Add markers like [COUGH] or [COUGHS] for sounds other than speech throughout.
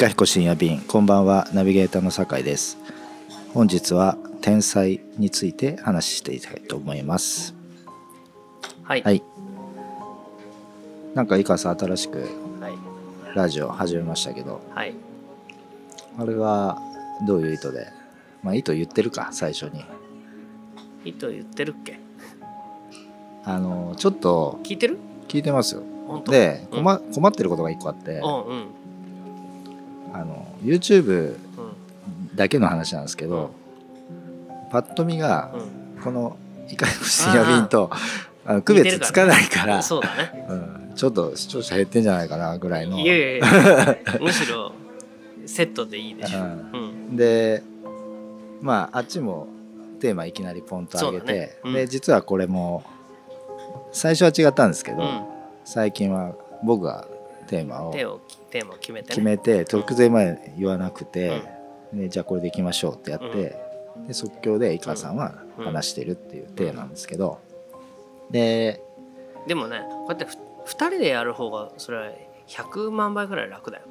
かひこ深夜便。こんばんはナビゲーターの酒井です。本日は天才について話していきたいと思います。はい。はい。なんかいかさん新しくはい。ラジオ始めましたけど。はい。あれはどういう意図で？まあ意図言ってるか最初に。意図言ってるっけ？あのちょっと聞いてる？聞いてますよ。でうん。困困ってることが一個あって。うんうんあの YouTube うんだけの話なんですけどパッと見がうんこのいかひこ深夜便とあの区別つかないからうん。そうだね。うん、ちょっと視聴者減ってんじゃないかなぐらいのいやいやいや。[LAUGHS] むしろセットでいいでしょ。ううん。ん、でまああっちもテーマいきなりポンと上げそうだねて、うんで実はこれも最初は違ったんですけど、うん。最近は僕がテーマを。テーマを決めてね。決めて直前まで言わなくて、でじゃあこれでいきましょうってやって、で即興で井川さんは話してるっていう体なんですけど、ででもね、こうやってふ二人でやる方がそれは100万倍ぐらい楽だよ。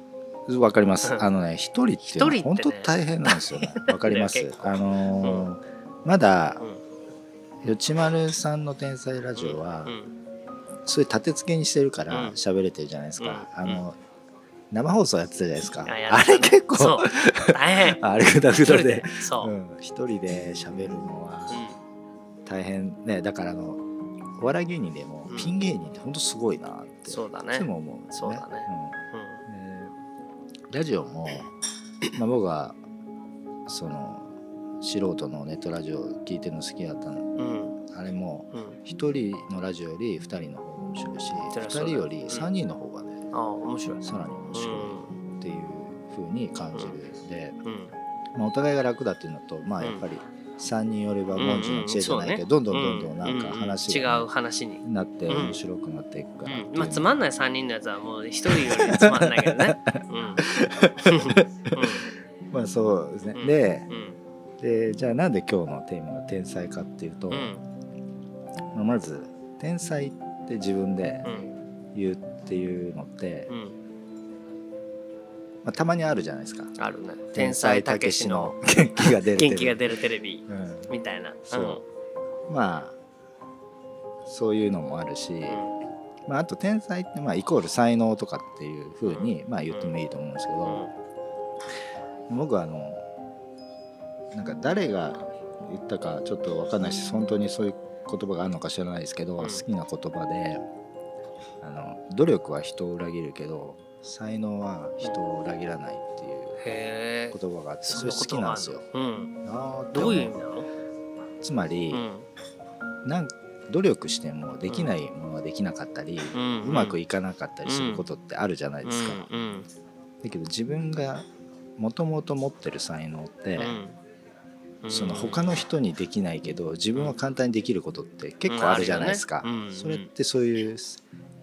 わかります。うん。あのね、一人って本当大変なんですよね。[LAUGHS] わかります？あのーまだう、ん。よちまるさんの天才ラジオは、うん。そういう立て付けにしてるからうん喋れてるじゃないですか。うんあの、生放送やってたじゃないですか。あれ結構。[LAUGHS] あれぐだぐだで。一人で喋るのはうん。大変ね。だからあの、お笑い芸人でもうんピン芸人って本当すごいなって、そうだねいつも思うんですよね。ねうんでラジオも、[COUGHS] まあ、僕はその素人のネットラジオ聞いてるの好きだったのうん。うん。あれもうん。一人のラジオより二人の方が面白いしそりゃ二そうだうん。人より三人の方がね、ああ、面白い。さらに面白いっていう風に感じるで、うん。まあ、お互いが楽だっていうのとまあやっぱり三人よれば文字の知恵じゃないけど、どんどんどんどんなんか話違がう話に。なって面白くなっていくからまあつまんない3人のやつはもう1人よりつまんないけどね。[LAUGHS] [LAUGHS] まあそうですね、うん。でうん。でじゃあなんで今日のテーマが天才かっていうと、まあ、まず天才って自分でうん。言うっていうのって、うん。まあ、たまにあるじゃないですか。あるね。天才たけしの元気が出るテレビ元気が出るテレビうん。みたいな。そう。まあそういうのもあるし、うん。まあ、あと天才ってまあイコール才能とかっていうふうにまあ言ってもいいと思うんですけうん。ど、僕はあのなんか誰が言ったかちょっと分かんないし本当にそういう言葉があるのか知らないですけど、うん好きな言葉であの「努力は人を裏切るけど才能は人を裏切らない」っていう。言葉があってそれ好きんななんですよ。うん。あどういう意味なの？つまり、うんなん努力してもできないものはできなかったり、ううんまくいかなかったりすることってあるじゃないですか。うんうんだけど自分がもともと持ってる才能って、うんその他の人にできないけど自分は簡単にできることって結構あるじゃないですか、うんね。うん。それってそういう、ま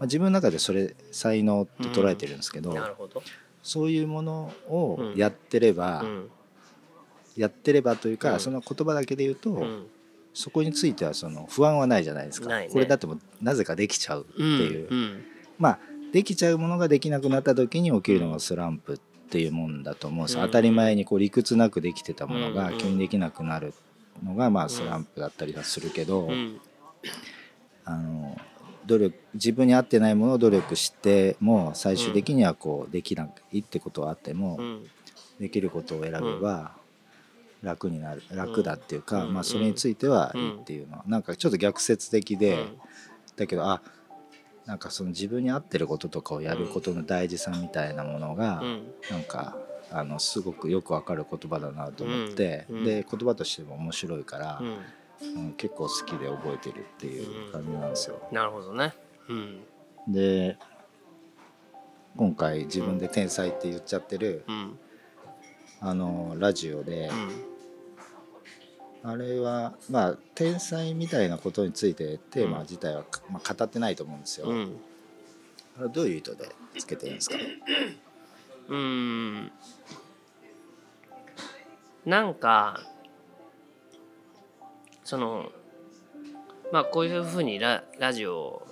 あ、自分の中でそれ才能って捉えてるんですけど。そういうものをやってれば、うん。やってればというか、うん。その言葉だけで言うと、うん。そこについてはその不安はないじゃないですか、ね。これだってもうなぜかできちゃうっていう、うん。まあできちゃうものができなくなった時に起きるのがスランプっていうもんだと思うんですよ、うん。当たり前にこう理屈なくできてたものがうん急にできなくなるのがまあスランプだったりはするけど、うん。あの努力自分に合ってないものを努力しても最終的にはこうできないってことはあっても、うん。できることを選べば楽になる楽だっていうか、うん。まあ、それについてはいいっていうのはなんかちょっと逆説的で、だけどあなんかその自分に合ってることとかをやることの大事さみたいなものが、うん。なんかあのすごくよくわかる言葉だなと思って、うん。で言葉としても面白いから、うん。うん結構好きで覚えてるっていう感じなんですよ。なるほどね。うん。で今回自分で天才って言っちゃってる、うん。あのラジオで、うんあれはまあ天才みたいなことについてテーマ自体は、まあ、語ってないと思うんですよ。うん。あれどういう意図でつけてるんですか？うん。なんかそのまあこういうふうにララジオ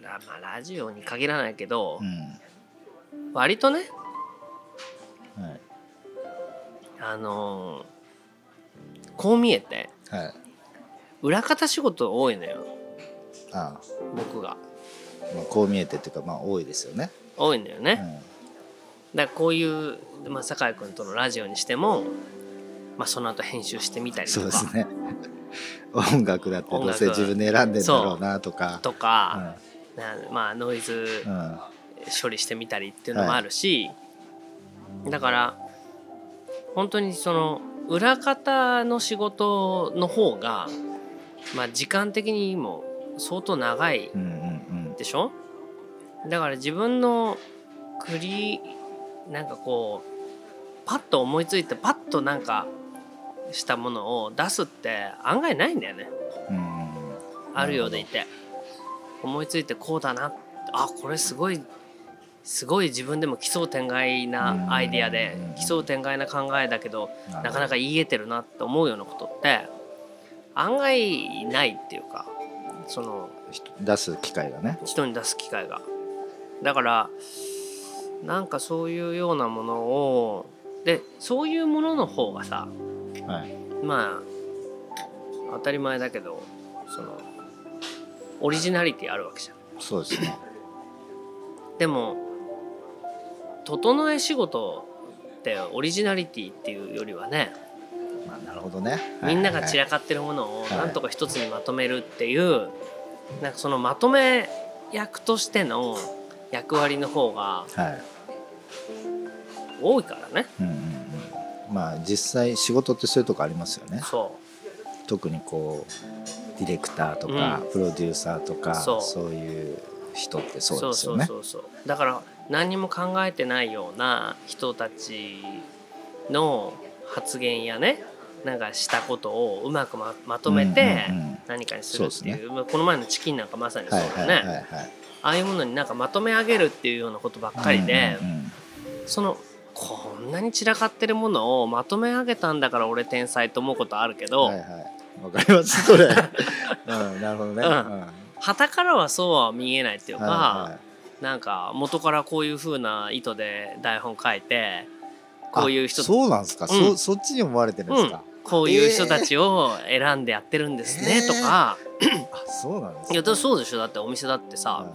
ラ,、まあ、ラジオに限らないけど、うん。割とねはい。あのこう見えてはい。裏方仕事多いのよ。あ僕が。あ、まあ、こう見えてっていうかまあ多いですよね、多いんだよね、うん、だからこういう、まあ、酒井君とのラジオにしても、まあ、その後編集してみたりとか。そうですね。[LAUGHS] 音楽だってどうせ自分で選んでんだろうなとか。とか、なまあノイズうん。うん。処理してみたりっていうのもあるし、だから本当にその裏方の仕事の方が、まあ、時間的にも相当長いでしょ？だから自分のクリなんかこうパッと思いついてパッとなんかしたものを出すって案外ないんだよね。あるようでいて。思いついてこうだなあこれすごいすごい自分でも奇想天外なアイディアでうん。奇想天外な考えだけどなかなか言えてるなって思うようなことって案外ないっていうかその出す機会がね。人に出す機会が。だからなんかそういうようなものをでそういうものの方がさはい。まあ当たり前だけどそのオリジナリティあるわけじゃん。そうですね。でも整え仕事ってオリジナリティっていうよりはねまあなるほどね。みんながはい散らかってるものをはいなんとか一つにまとめるっていうなんかそのまとめ役としての役割の方が多いからね。うんうんうん。まあ実際仕事ってそういうとこありますよね。そ特にこうディレクターとか、うプロデューサーとかそそうういう人ってうそうそうそうですよねそうそう。だから何にも考えてないような人たちの発言やねなんかしたことをうまくままとめて何かにするっていうまあこの前のチキンなんかまさにそうはいだよね、ああいうものになんかまとめ上げるっていうようなことばっかりで、そのこんなに散らかってるものをまとめ上げたんだから俺天才と思うことあるけど、はいはい。わかりますそれ。うんなるほどね。うん。うん。旗からはそうは見えないっていうか、はいはいなんか元からこういう風な意図で台本書いてこういう人あそうなんですか、うん。そそっちに思われてるんですか、こういう人たちを選んでやってるんですね、えー。とか、あそうなんですいやだそうでしょ。だってお店だってさ、はい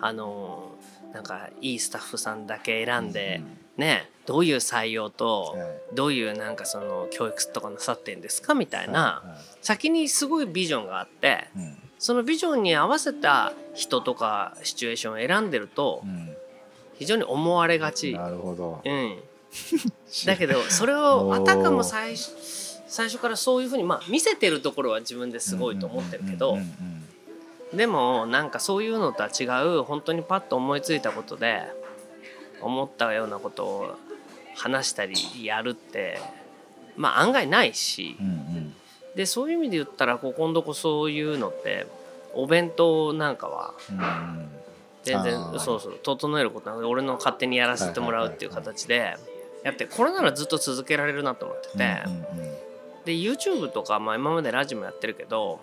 あのなんかいいスタッフさんだけ選んで、うんねどういう採用と、はいどういうなんかその教育とかなさってんですかみたいな、先にすごいビジョンがあってうんそのビジョンに合わせた人とかシチュエーションを選んでるとうん。非常に思われがち、なるほど。うん、[LAUGHS] だけどそれをあたかも最初最初からそういうふうに、まあ、見せてるところは自分ですごいと思ってるけどうんうんうんうんでもなんかそういうのとは違う本当にパッと思いついたことで思ったようなことを話したりやるってまあ案外ないしうんうんでそういう意味で言ったらここんとこそういうのってお弁当なんかは全然そうそう整えることなく俺の勝手にやらせてもらうっていう形でやってこれならずっと続けられるなと思っててで YouTube とか、まあ、今までラジオもやってるけど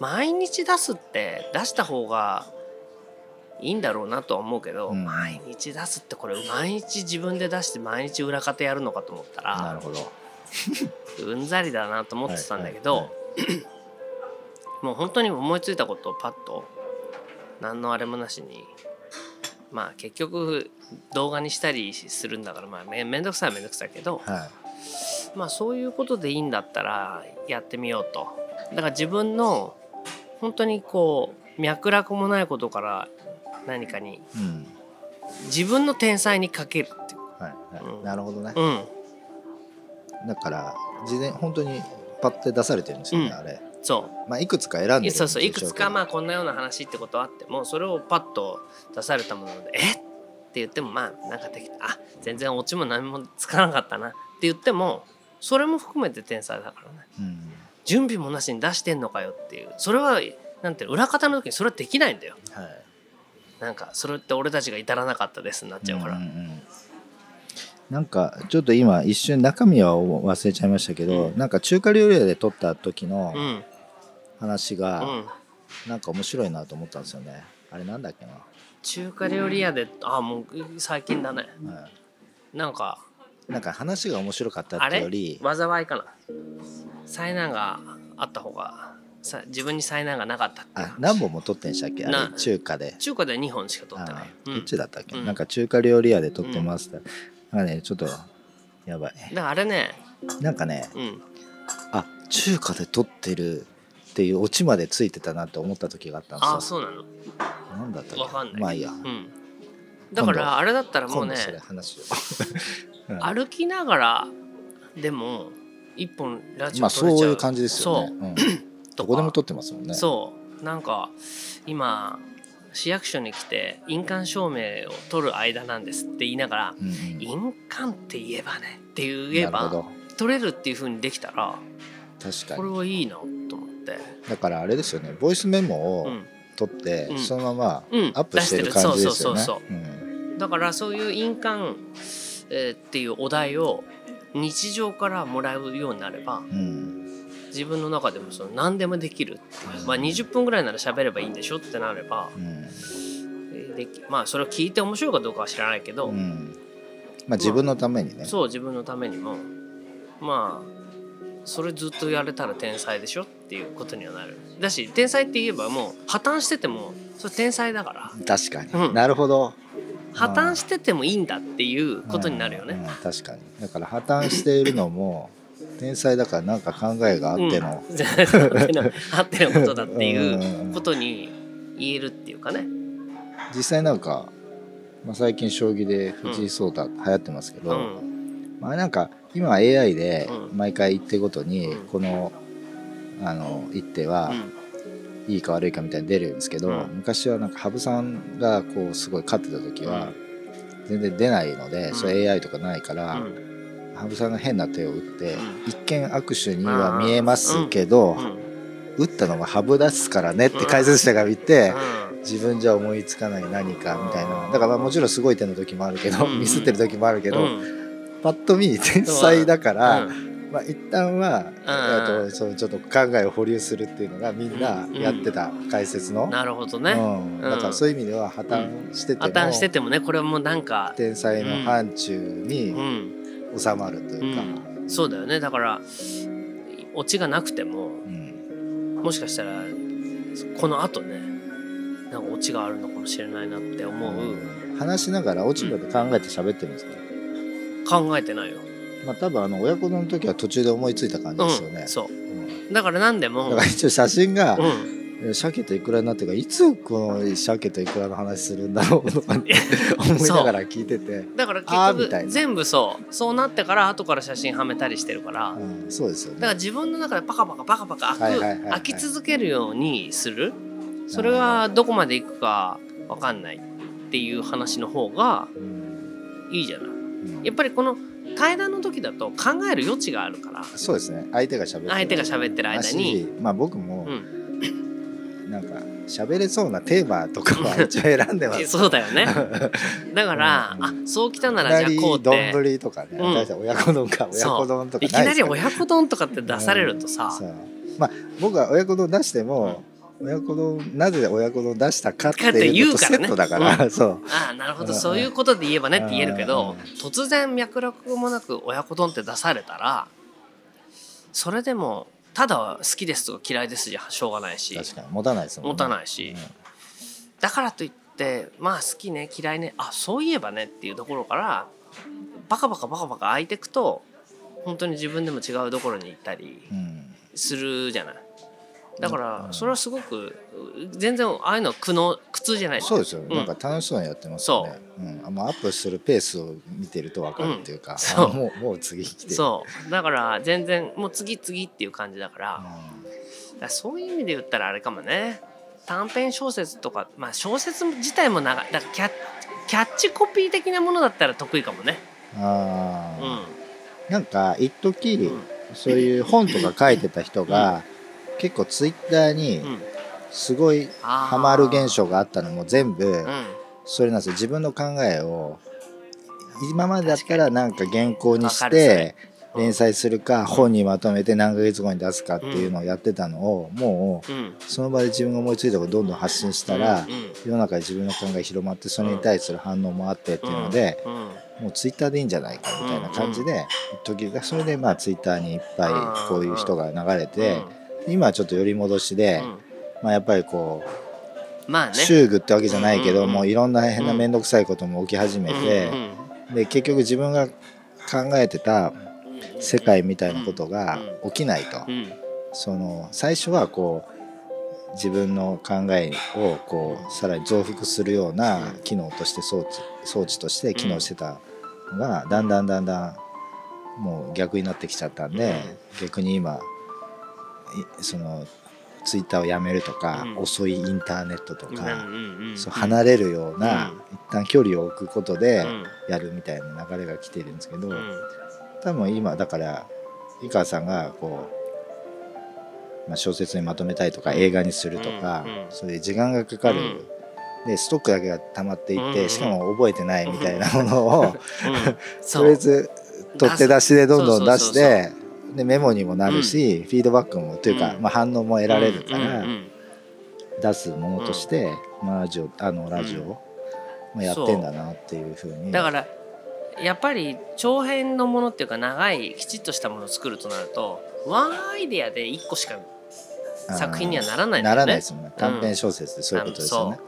毎日出すって出した方がいいんだろうなとは思うけど、うん。毎日出すってこれ毎日自分で出して毎日裏方やるのかと思ったらなるほど [LAUGHS] うんざりだなと思ってたんだけど、はいはい [COUGHS] もう本当に思いついたことをパッと何のあれもなしにまあ結局動画にしたりするんだからまあめめんどくさいはめんどくさいけど、はまあそういうことでいいんだったらやってみようと。だから自分の本当にこう脈絡もないことから何かにいうん。自分の天才にかけるっていう。はいはい。うん。なるほどね。うんだから事前本当にパッて出されてるんですよね、うん。あれ。そまあいくつか選んでるんうそうそう。いくつかまああこんなような話ってことはあってもそれをパッと出されたもので「え？っ?」て言ってもまあなんかできたあ全然オチも何もつかなかったなって言ってもそれも含めて天才だからね。うん。準備もなしに出してんのかよっていう。それはなんて裏方の時にそれはできないんだよ。はい。なんかそれって俺たちが至らなかったですになっちゃうから、んんうんなんかちょっと今一瞬中身は忘れちゃいましたけど、うん。なんか中華料理屋で撮った時のうん。話がうん。なんか面白いなと思ったんですよね。あれなんだっけな、中華料理屋であもう最近だね。はなんかい、なんか話が面白かったってより災いかな。災難があった方がさ自分に災難がなかったっあ何本も撮ってんしたっけ？あなれ中華で。中華で2本しか取ってない。あ、うんどっちだったっけ、うん。なんか中華料理屋で撮ってますって、なんかねちょっとやばい。だからあれね。なんかねうん。あ中華で撮ってるっていうオチまでついてたなって思った時があったんですよ。あそうなの。なんだったっけ？わかんない。まあいいや。うん。だからあれだったらもうねう。[LAUGHS] ん。歩きながらでも一本ラジまあオ撮れちゃう。そういう感じですよね、う。ん、とどこでもか撮ってますもんね。そう。なんか今市役所に来て印鑑証明を取る間なんですって言いながらうんうん。印鑑って言えばねって言えば取れるっていう風にできたら確かこれにはいいなと思って、だからあれですよねボイスメモをうん。撮って、うん。そのままうん、アップしてる。感じですよね。そうそうそうそう。うん。だからそういう印鑑、えーっていうお題を日常からもらうようになればうん自分の中でもその何でもできるまあ、20分ぐらいなら喋ればいいんでしょってなれば。うん。えーできまあそれを聞いて面白いかどうかは知らないけど、うん。まあ自分のためにね、そう自分のためにも。まあそれずっとやれたら天才でしょっていうことにはなる。だし天才って言えばもう破綻しててもそれ天才だから。確かに、うん。なるほど。破綻しててもいいんだっていうことになるよね、うん。うん。確かに。だから破綻しているのも天才だからなんか考えがあっての、うん。[LAUGHS] あってのことだっていうことに言えるっていうかね。実際なんか、まあ、最近将棋で藤井聡太流行ってますけど、うん。まあなんか今は AI でうん。毎回一手ごとにうん。このあの一手はうん。いいか悪いかみたいに出るんですけど、うん。昔はなんか羽生さんがこうすごい勝ってた時は全然出ないので、うん。それ AI とかないから、うん羽生さんが変な手を打って、うん。一見握手には見えますけど、うん。打ったのが羽生ですからねって解説者が見て、うん。自分じゃ思いつかない何かみたいな。だからまあもちろんすごい手の時もあるけど、うん。ミスってる時もあるけど、うん。パッと見天才だから、うん。まあ、一旦は、ん。えっとそのちょっと考えを保留するっていうのがみんなやってた解説の、なるほどね、うん、だからそういう意味では破綻してても、破綻しててもねこれはもうなんか、天才の範疇うにん収まるというか、うん、そうだよね。だからオチがなくてもうん。もしかしたらこのあとねなんかオチがあるのかもしれないなって思う。話しながら落ちまで考えて喋ってるんですか、考えてないよ、まあ多分あの親子丼の時は途中で思いついた感じですよね。うん、、そう。うんだから何でもだから一応写真が、うん。え鮭とイクラになってるからいつこの鮭とイクラの話するんだろうとか思いながら聞いてて、だから結局全部そうそうなってから後から写真はめたりしてるから、だうん、そうですよね。から自分の中でパカパカパカパカ開く、開き続けるようにする。それはどこまでいくか分かんないっていう話の方がうん。いいじゃない。うん。やっぱりこの対談の時だと考える余地があるから。そうですね。相手が喋ってる。相手が喋ってる間に、まあ僕もうん、なんか喋れそうなテーマとかは一応選んでまえす。[LAUGHS] そうだよね。だから、うん。あそうきたならじゃあこうって。丼とかね、うん。大体親子丼か親子丼とかいきなり親子丼とかって出されるとさ、そう。まあ僕は親子丼出しても、親子丼なぜ親子丼出したかっていうのとセットだから [LAUGHS] そう。ああなるほど。うん。そういうことで言えばねって言えるけどうん。突然脈絡もなく親子丼って出されたらそれでもただ好きですとか嫌いですじゃしょうがないし。確かに持たないですもんね。持たないし。だからといってまあ好きね嫌いねあそういえばねっていうところからバカバカバカバカ開いていくと本当に自分でも違うところに行ったりうんうん。するじゃないだかうん。らそれはすごく全然ああいうのは苦悩苦痛じゃない。そうですよ、ん。なんか楽しそうにやってますよね。う。ん、あもうアップするペースを見てると分かるっていうか、うん。そう。あもうもう次来てる。そう。だから全然もう次次っていう感じだから,、うらそういう意味で言ったらあれかもね。短編小説とか、まあ、小説自体も長い。だからキャッキャッチコピー的なものだったら得意かもね。ん、あー。うん。なんか一時、うん。そういう本とか書いてた人が、結構ツイッターにうん。すごいハマる現象があったのも全部、うん。それなんですよ。自分の考えを今までだったらなんか原稿にして連載するか本にまとめて何ヶ月後に出すかっていうのをやってたのをもううん。その場で自分が思いついたことをどんどん発信したら世の中で自分の考え広まってそれに対する反応もあってっていうのでうん。もうツイッターでいいんじゃないかみたいな感じで時々それでまあツイッターにいっぱいこういう人が流れて今はちょっと寄り戻しでうん。まあやっぱりこうまあね。ってわけじゃないけどもういろんな変な面倒くさいことも起き始めてで結局自分が考えてた世界みたいなことが起きないと。その最初はこう自分の考えをこうさらに増幅するような機能として装置装置として機能してたのがだんだんだんだんもう逆になってきちゃったんで逆に今いそのツイッターをやめるとかうん。遅いインターネットとうんかそう離れるようなうん。一旦距離を置くことでうん。やるみたいな流れが来てるんですけどうん。多分今だから井川さんがこう、まあ、小説にまとめたいとか映画にするとか、うんうん。そういう時間がかかる、うん。でストックだけが溜まっていって、うんしかも覚えてないみたいなものを、うん。とりあえず取って出しでどんどん出してでメモにもなるし、フィードバックもというか、うん。まあ、反応も得られるから、出すものとして、まあ、ラジオあのラジオうん。を、まあ、やってんだなっていうふうに。だからやっぱり長編のものっていうか長いきちっとしたものを作るとなるとワンアイデアで1個しか作品にはならないんだよね。ならないですもんね。短編小説でそういうことですよね。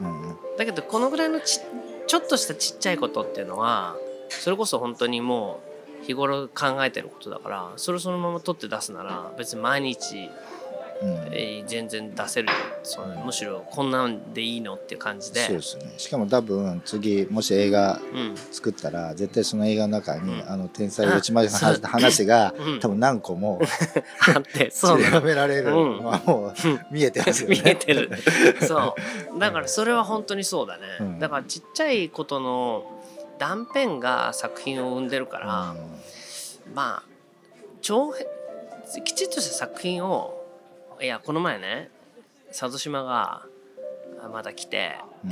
だけどこのぐらいのちちょっとしたちっちゃいことっていうのはそれこそ本当にもう日頃考えてることだからそれをそのまま取って出すなら別に毎日、うん。えー全然出せるよ。そのむしろこんなんでいいのっていう感じで。そうですね。しかも多分次もし映画うん。作ったら絶対その映画の中に、うん。あの天才落ちまでの話話が、[LAUGHS] うん。多分何個も [LAUGHS] あってそうな調べられるうん。のはもううん。見えてますよね。[LAUGHS] 見えてる。そう。だからそれは本当にそうだね、うん。だからちっちゃいことの断片が作品を生んでるから、まあ長編きちっとした作品をいやこの前ね佐渡島があまた来てうん。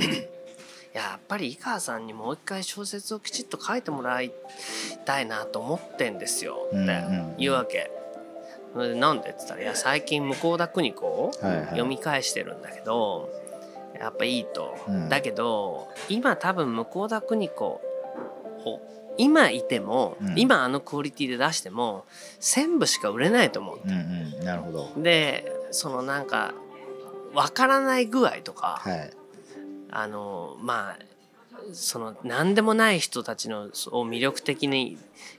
やっぱり井川さんにもう一回小説をきちっと書いてもらいたいなと思ってんですよってうんうん言うわけ。なんでって言ったら「いや最近向田邦子をはいはい。読み返してるんだけどやっぱいいと、うん。だけど今多分向田邦子を今いても、うん今あのクオリティで出しても1,000部しか売れないと思ううんうんなるほど。でそのなんかわからない具合とか、はい。あのまあその何でもない人たちのを魅力的に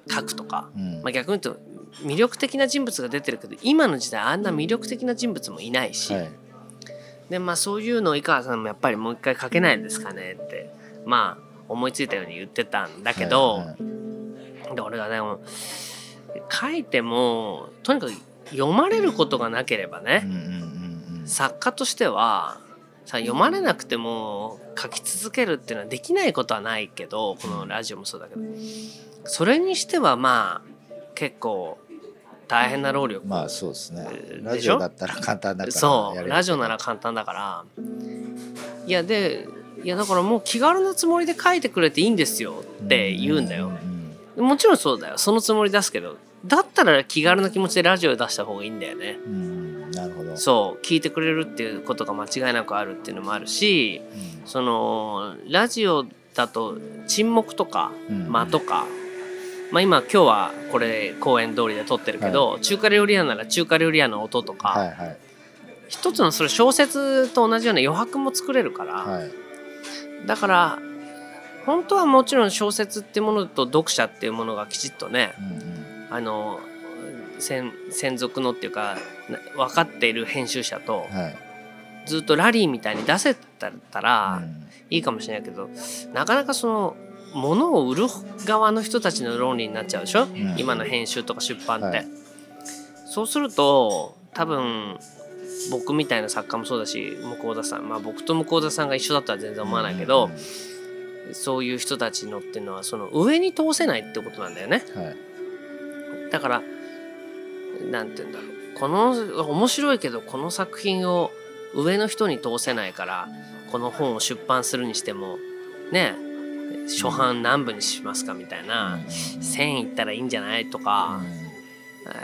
書くとか、うんまあ、逆に言うと魅力的な人物が出てるけど今の時代あんな魅力的な人物もいないし、はい。でまあそういうのを井川さんもやっぱりもう一回書けないですかねってまあ思いついたように言ってたんだけど、はいはい。で俺がねもう書いてもとにかく読まれることがなければね、うんうんうんうん。作家としてはさ読まれなくても書き続けるっていうのはできないことはないけどこのラジオもそうだけどそれにしてはまあ結構大変な労力まあそうですね。え。ーラジオだったら簡単だからそうラジオなら簡単だから。いやでいやだからもう気軽なつもりで書いてくれていいんですよって言うんだよう。んもちろんそうだよそのつもり出すけどだったら気軽な気持ちでラジオ出した方がいいんだよね。うんうんなるほど。そう聞いてくれるっていうことが間違いなくあるっていうのもあるしそのラジオだと沈黙とかうん間とか、まあ、今今日はこれ公演通りで撮ってるけど、中華料理屋なら中華料理屋の音とか、はいはい一つのそれ小説と同じような余白も作れるから、はい。だから本当はもちろん小説っていうものと読者っていうものがきちっとねうんうん。あの専専属のっていうかな分かっている編集者とはい。ずっとラリーみたいに出せたらうん。いいかもしれないけどなかなかその物を売る側の人たちの論理になっちゃうでしょ、ん。今の編集とか出版って、はい。そうすると多分僕みたいな作家もそうだし向田さん。まあ僕と向田さんが一緒だったら全然思わないけど、そういう人たちのっていうのはその上に通せないってことなんだよね。はい。だからなんて言うんだろう。この面白いけどこの作品を上の人に通せないからこの本を出版するにしてもね初版何部にしますかみたいな、1,000いったらいいんじゃないとか、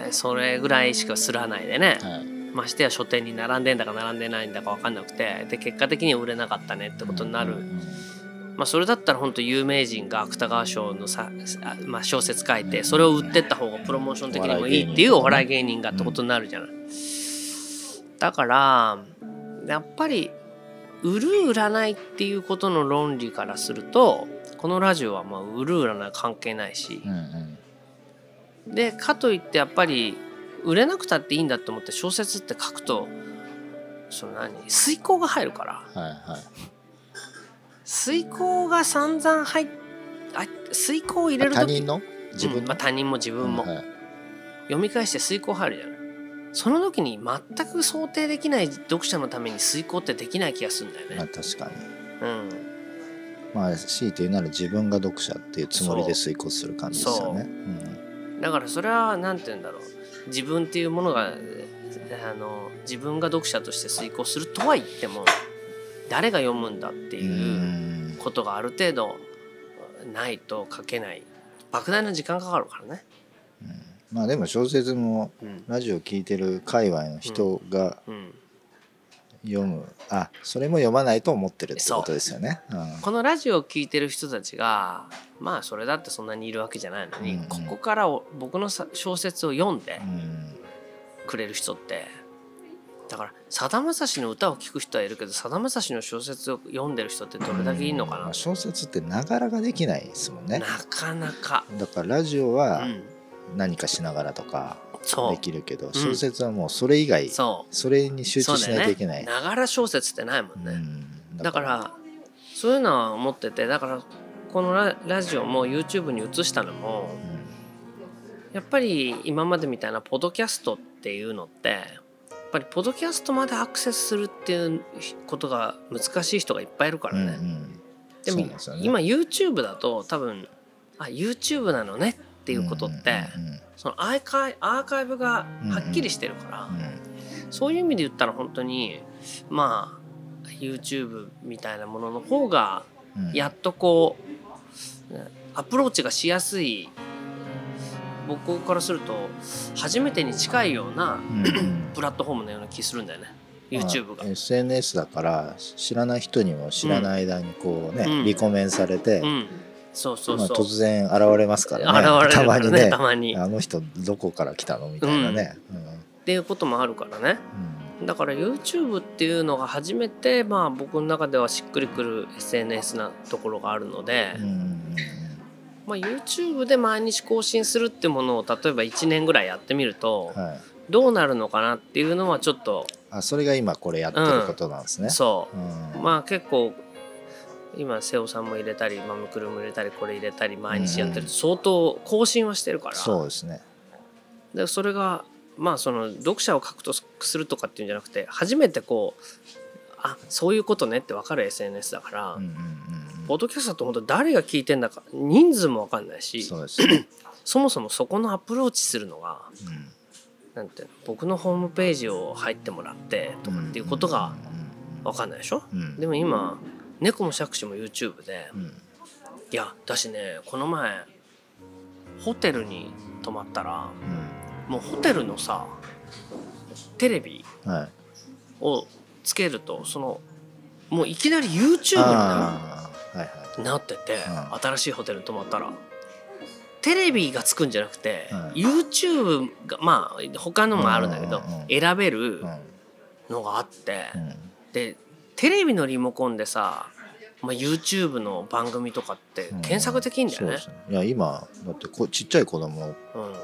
えーそれぐらいしかすらないでね、はいましてや書店に並んでんだか並んでないんだか分かんなくてで結果的に売れなかったねってことになる、まあ、それだったら本当有名人が芥川賞のさ、あまあ、小説書いてそれを売ってった方がプロモーション的にもいいっていうお笑い芸人がってことになるじゃない。だからやっぱり売る売らないっていうことの論理からするとこのラジオはまあ売る売らない関係ないし。でかといってやっぱり売れなくたっていいんだって思って小説って書くとその何？遂行が入るから。はいはい。遂行が散々入っあ遂行を入れる時。他人の？自分の？うんまあ、他人も自分も、はい読み返して遂行入るじゃない。その時に全く想定できない読者のために遂行ってできない気がするんだよまあね。確かに。うん、まあ強いて言うなら自分が読者っていうつもりで遂行する感じですよね。う。ん。だからそれは何て言うんだろう自分っていうものがあの自分が読者として遂行するとは言っても誰が読むんだってういうん。ことがある程度ないと書けない。莫大な時間かかるからね。まあでも小説もうん。ラジオ聞いてる界隈の人がうん、読む、あそれも読まないと思ってるってことですよね。うん。このラジオを聞いてる人たちがまあそれだってそんなにいるわけじゃないのに、うんうん。ここからお僕のさ小説を読んでうん。くれる人ってだからさだまさしの歌を聴く人はいるけどさだまさしの小説を読んでる人ってどれだけいいのかな、まあ小説ってながらができないですもんね。なかなか、だからラジオうはん、何かしながらとかそできるけど、小説はもうそれ以外う。そそれにう集中しないといけない。ながら小説ってないもんね、うん。だから。そういうのは思っててだからこのララジオも YouTube に移したのもやっぱり今までみたいなポッドキャストっていうのってやっぱりポッドキャストまでアクセスするっていうことが難しい人がいっぱいいるからね。でも今 YouTube だと多分あ YouTube なのねっていうことって、そのアーカイアーカイブがはっきりしてるから、そういう意味で言ったら本当にまあ YouTube みたいなものの方がうん。やっとこうアプローチがしやすい。僕からすると初めてに近いようなプラットフォームのような気するんだよね。YouTube が。まあ。SNS だから知らない人にも知らない間にこうね、うん。リコメンされて、うん、そうそうまあ、そう。突然現れますからね現れるたからねまにね [LAUGHS] たまに。っあの人どこから来たのみたいなね、ていうこともあるからね。だから YouTube っていうのが初めてまあ僕の中ではしっくりくる SNS なところがあるので、うんうんうんまあ、YouTube で毎日更新するってものを例えば1年ぐらいやってみるとうんはい、どうなるのかなっていうのはちょっとあそれが今これやってることなんですね。そううんまあ結構今瀬尾さんも入れたりマムクルも入れたりこれ入れたり毎日やってる。と相当更新はしてるから、そうですね。でそれがまあその読者を獲得するとかっていうんじゃなくて初めてこうあそういうことねって分かる SNS だから、うんうんうんポッドキャストって本当誰が聞いてんだか人数も分かんないしそうですね。[CLEARS THROAT] そもそもそこのアプローチするのがうん。なんて僕のホームページを入ってもらってとかっていうことが分かんないでしょ、うんうん。でも今猫も杓子も YouTube でうん。いやだしねこの前ホテルに泊まったらもうホテルのさテレビうんはい。をつけるとそのもういきなり YouTube になああはいはい。なってて、うん。新しいホテルに泊まったらテレビがつくんじゃなくて、うん。YouTube がまあ他のもあるんだけど、うんうんうん。選べるうん。のがあって、うん。でテレビのリモコンでさ、まあ、YouTube の番組とかって検索できんだよねそうで。すねいや今だってこちっちゃい子供うん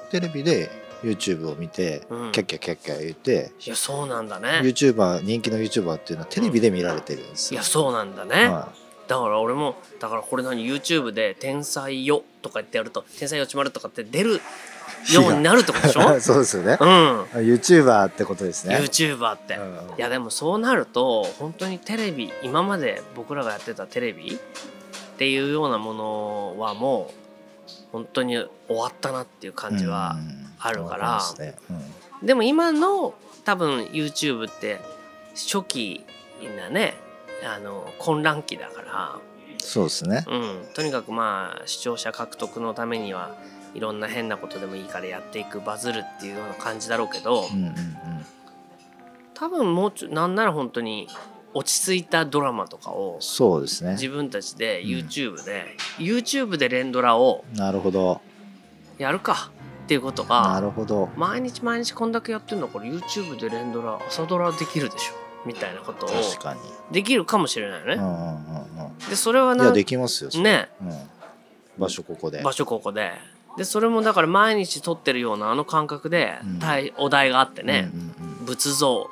テレビで YouTube を見て、うんキャッキャキャッキャ言っていやそうなんだね。YouTuber 人気の YouTuber っていうのはテレビで見られてるんですよいや。そうなんだね。はだから俺もだからこれ何？YouTube で「天才よ」とか言ってやると「天才よちまる」とかって出る [LAUGHS] ようになるってことでしょ？い [LAUGHS] そうですよね。うん。YouTuber ってことですね。YouTuber って。うん。いやでもそうなると本当にテレビ今まで僕らがやってたテレビっていうようなものはもう本当に終わったなっていう感じはうん。あるから。わりますね。うん。でも今の多分 YouTube って初期なねあの混乱期だから。そうですね。うん、とにかくまあ視聴者獲得のためにはいろんな変なことでもいいからやっていくバズるっていうような感じだろうけど、うんうんうん多分もうちょなんなら本当に落ち着いたドラマとかをそうですね。自分たちでうん。YouTube で、YouTube で連ドラをなるほど。やるかっていうことながるほど。毎日毎日こんだけやってんのこれ YouTube で連ドラ朝ドラできるでしょみたいなことを確かに。できるかもしれないよね。うんうんうんうん。でそれはいなやできますよね。うん。場所ここで。場所ここででそれもだから毎日撮ってるようなあの感覚で、お題があってね、仏像。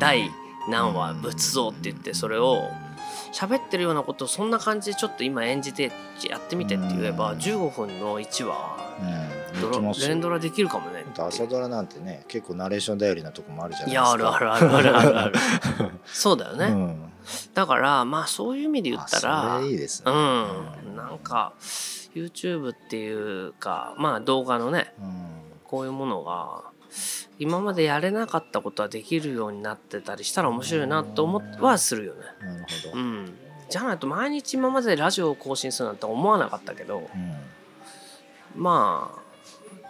第何話仏像って言ってそれを喋ってるようなことをそんな感じでちょっと今演じてやってみてって言えばうん。15分の1話うん。連ドラできるかもね朝ドラなんてね結構ナレーション頼りなとこもあるじゃないいですか。やあるあるあるあるあるある。[LAUGHS] そうだよね、うん。だからまあそういう意味で言ったらいいですね。うん。なんか YouTube っていうかまあ動画のねうんこういうものが今までやれなかったことはできるようになってたりしたら面白いなと思ってはするよね。なるほどうん、じゃないと毎日今までラジオを更新するなんて思わなかったけどうんま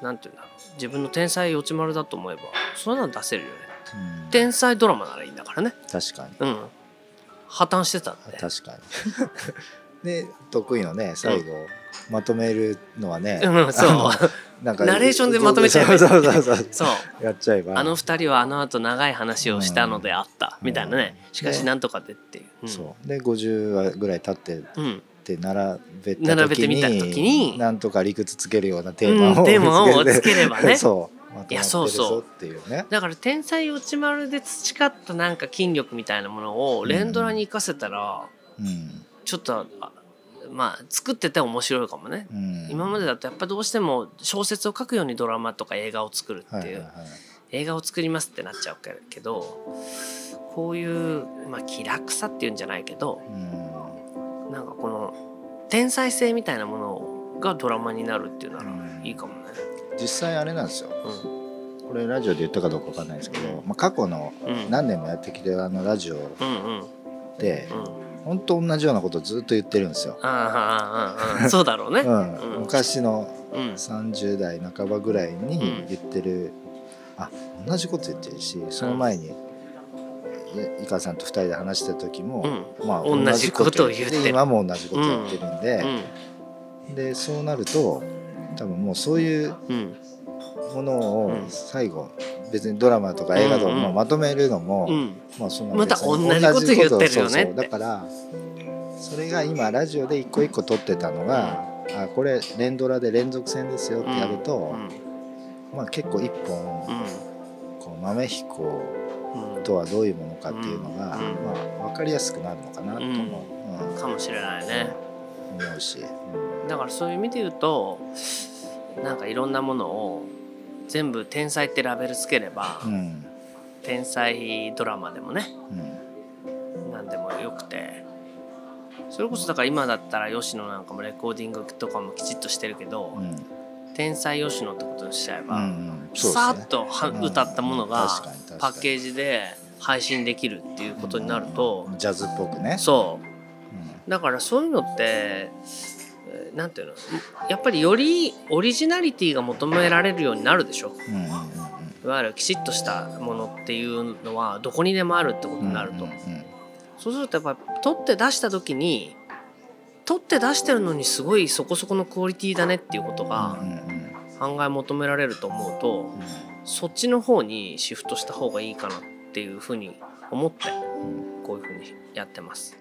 あなんていうんだろう自分の天才よちまるだと思えばそういうのは出せるよね。うん天才ドラマならいいんだからね。確かにうん。破綻してたんで。確かに [LAUGHS] で得意のね最後まとめるのはねうん、そう。なんかナレーションでまとめちゃえばうそうそう [LAUGHS] そう。やっちゃえば。あの二人はあの後長い話をしたのであった。みたいなね。しかしね。なんとかでっていう。うん。そう。で50話ぐらい経ってうん。って並べた時並べてみたに時になんとか理屈つけるようなテーマを、うんテーマを見つければね。[LAUGHS] そう。まとそうそう。ぞっていうね。だから天才落ち丸で培ったなんか筋力みたいなものを連ドラに生かせたらうんちょっとあまあ作ってて面白いかもね。うん。今までだとやっぱどうしても小説を書くようにドラマとか映画を作るっていう、映画を作りますってなっちゃうけどこういう、まあ、気楽さっていうんじゃないけどうん。なんかこの天才性みたいなものがドラマになるっていうならうん。いいかもね。実際あれなんですよ。うこれラジオで言ったかどうかわかんないですけど、まあ、過去の何年もやってきてるあのラジオでうん本当同じようなことをずっと言ってるんですよ。ああそうだろうね。うん。うん。昔のうん。30代半ばぐらいに言ってる、あ同じこと言ってるしその前に、い井川さんと2人で話してた時も、うん。まあ同じことを言って。る。今も同じこと言ってるんで、うん。でそうなると多分もうそういううん。ものをうん。最後、別にドラマとか映画とかまとめるのも、うん。まあそのまた同じこと言ってるよね。だからそれが今ラジオで一個一個撮ってたのが、あこれ連ドラで連続戦ですよってやると、うん。まあ、結構一本、こう豆彦うん。とはどういうものかっていうのが、うん。まあ、分かりやすくなるのかなと思う,、うん。かもしれないね。思うし、だからそういう意味で言うとなんかいろんなものを全部天才ってラベルつければ、うん。うん天才ドラマでもねうん。何でもよくて。それこそだから今だったら吉野なんかもレコーディングとかもきちっとしてるけど、うん。天才吉野ってことにしちゃえば、うんうん。さーっとはうん歌ったものがパッケージで配信できるっていうことになると、ジャズっぽくね。そう。うん。だからそういうのってえーなんていうの？やっぱりよりオリジナリティが求められるようになるでしょ？うんうんうんいわゆるきちっとしたものっていうのはどこにでもあるってことうんになると、うんうんそうするとやっぱ取って出した時に取って出してるのにすごいそこそこのクオリティだねっていうことがうんうん案外求められると思うとそっちの方にシフトした方がいいかなっていうふうに思ってこういうふうにやってます。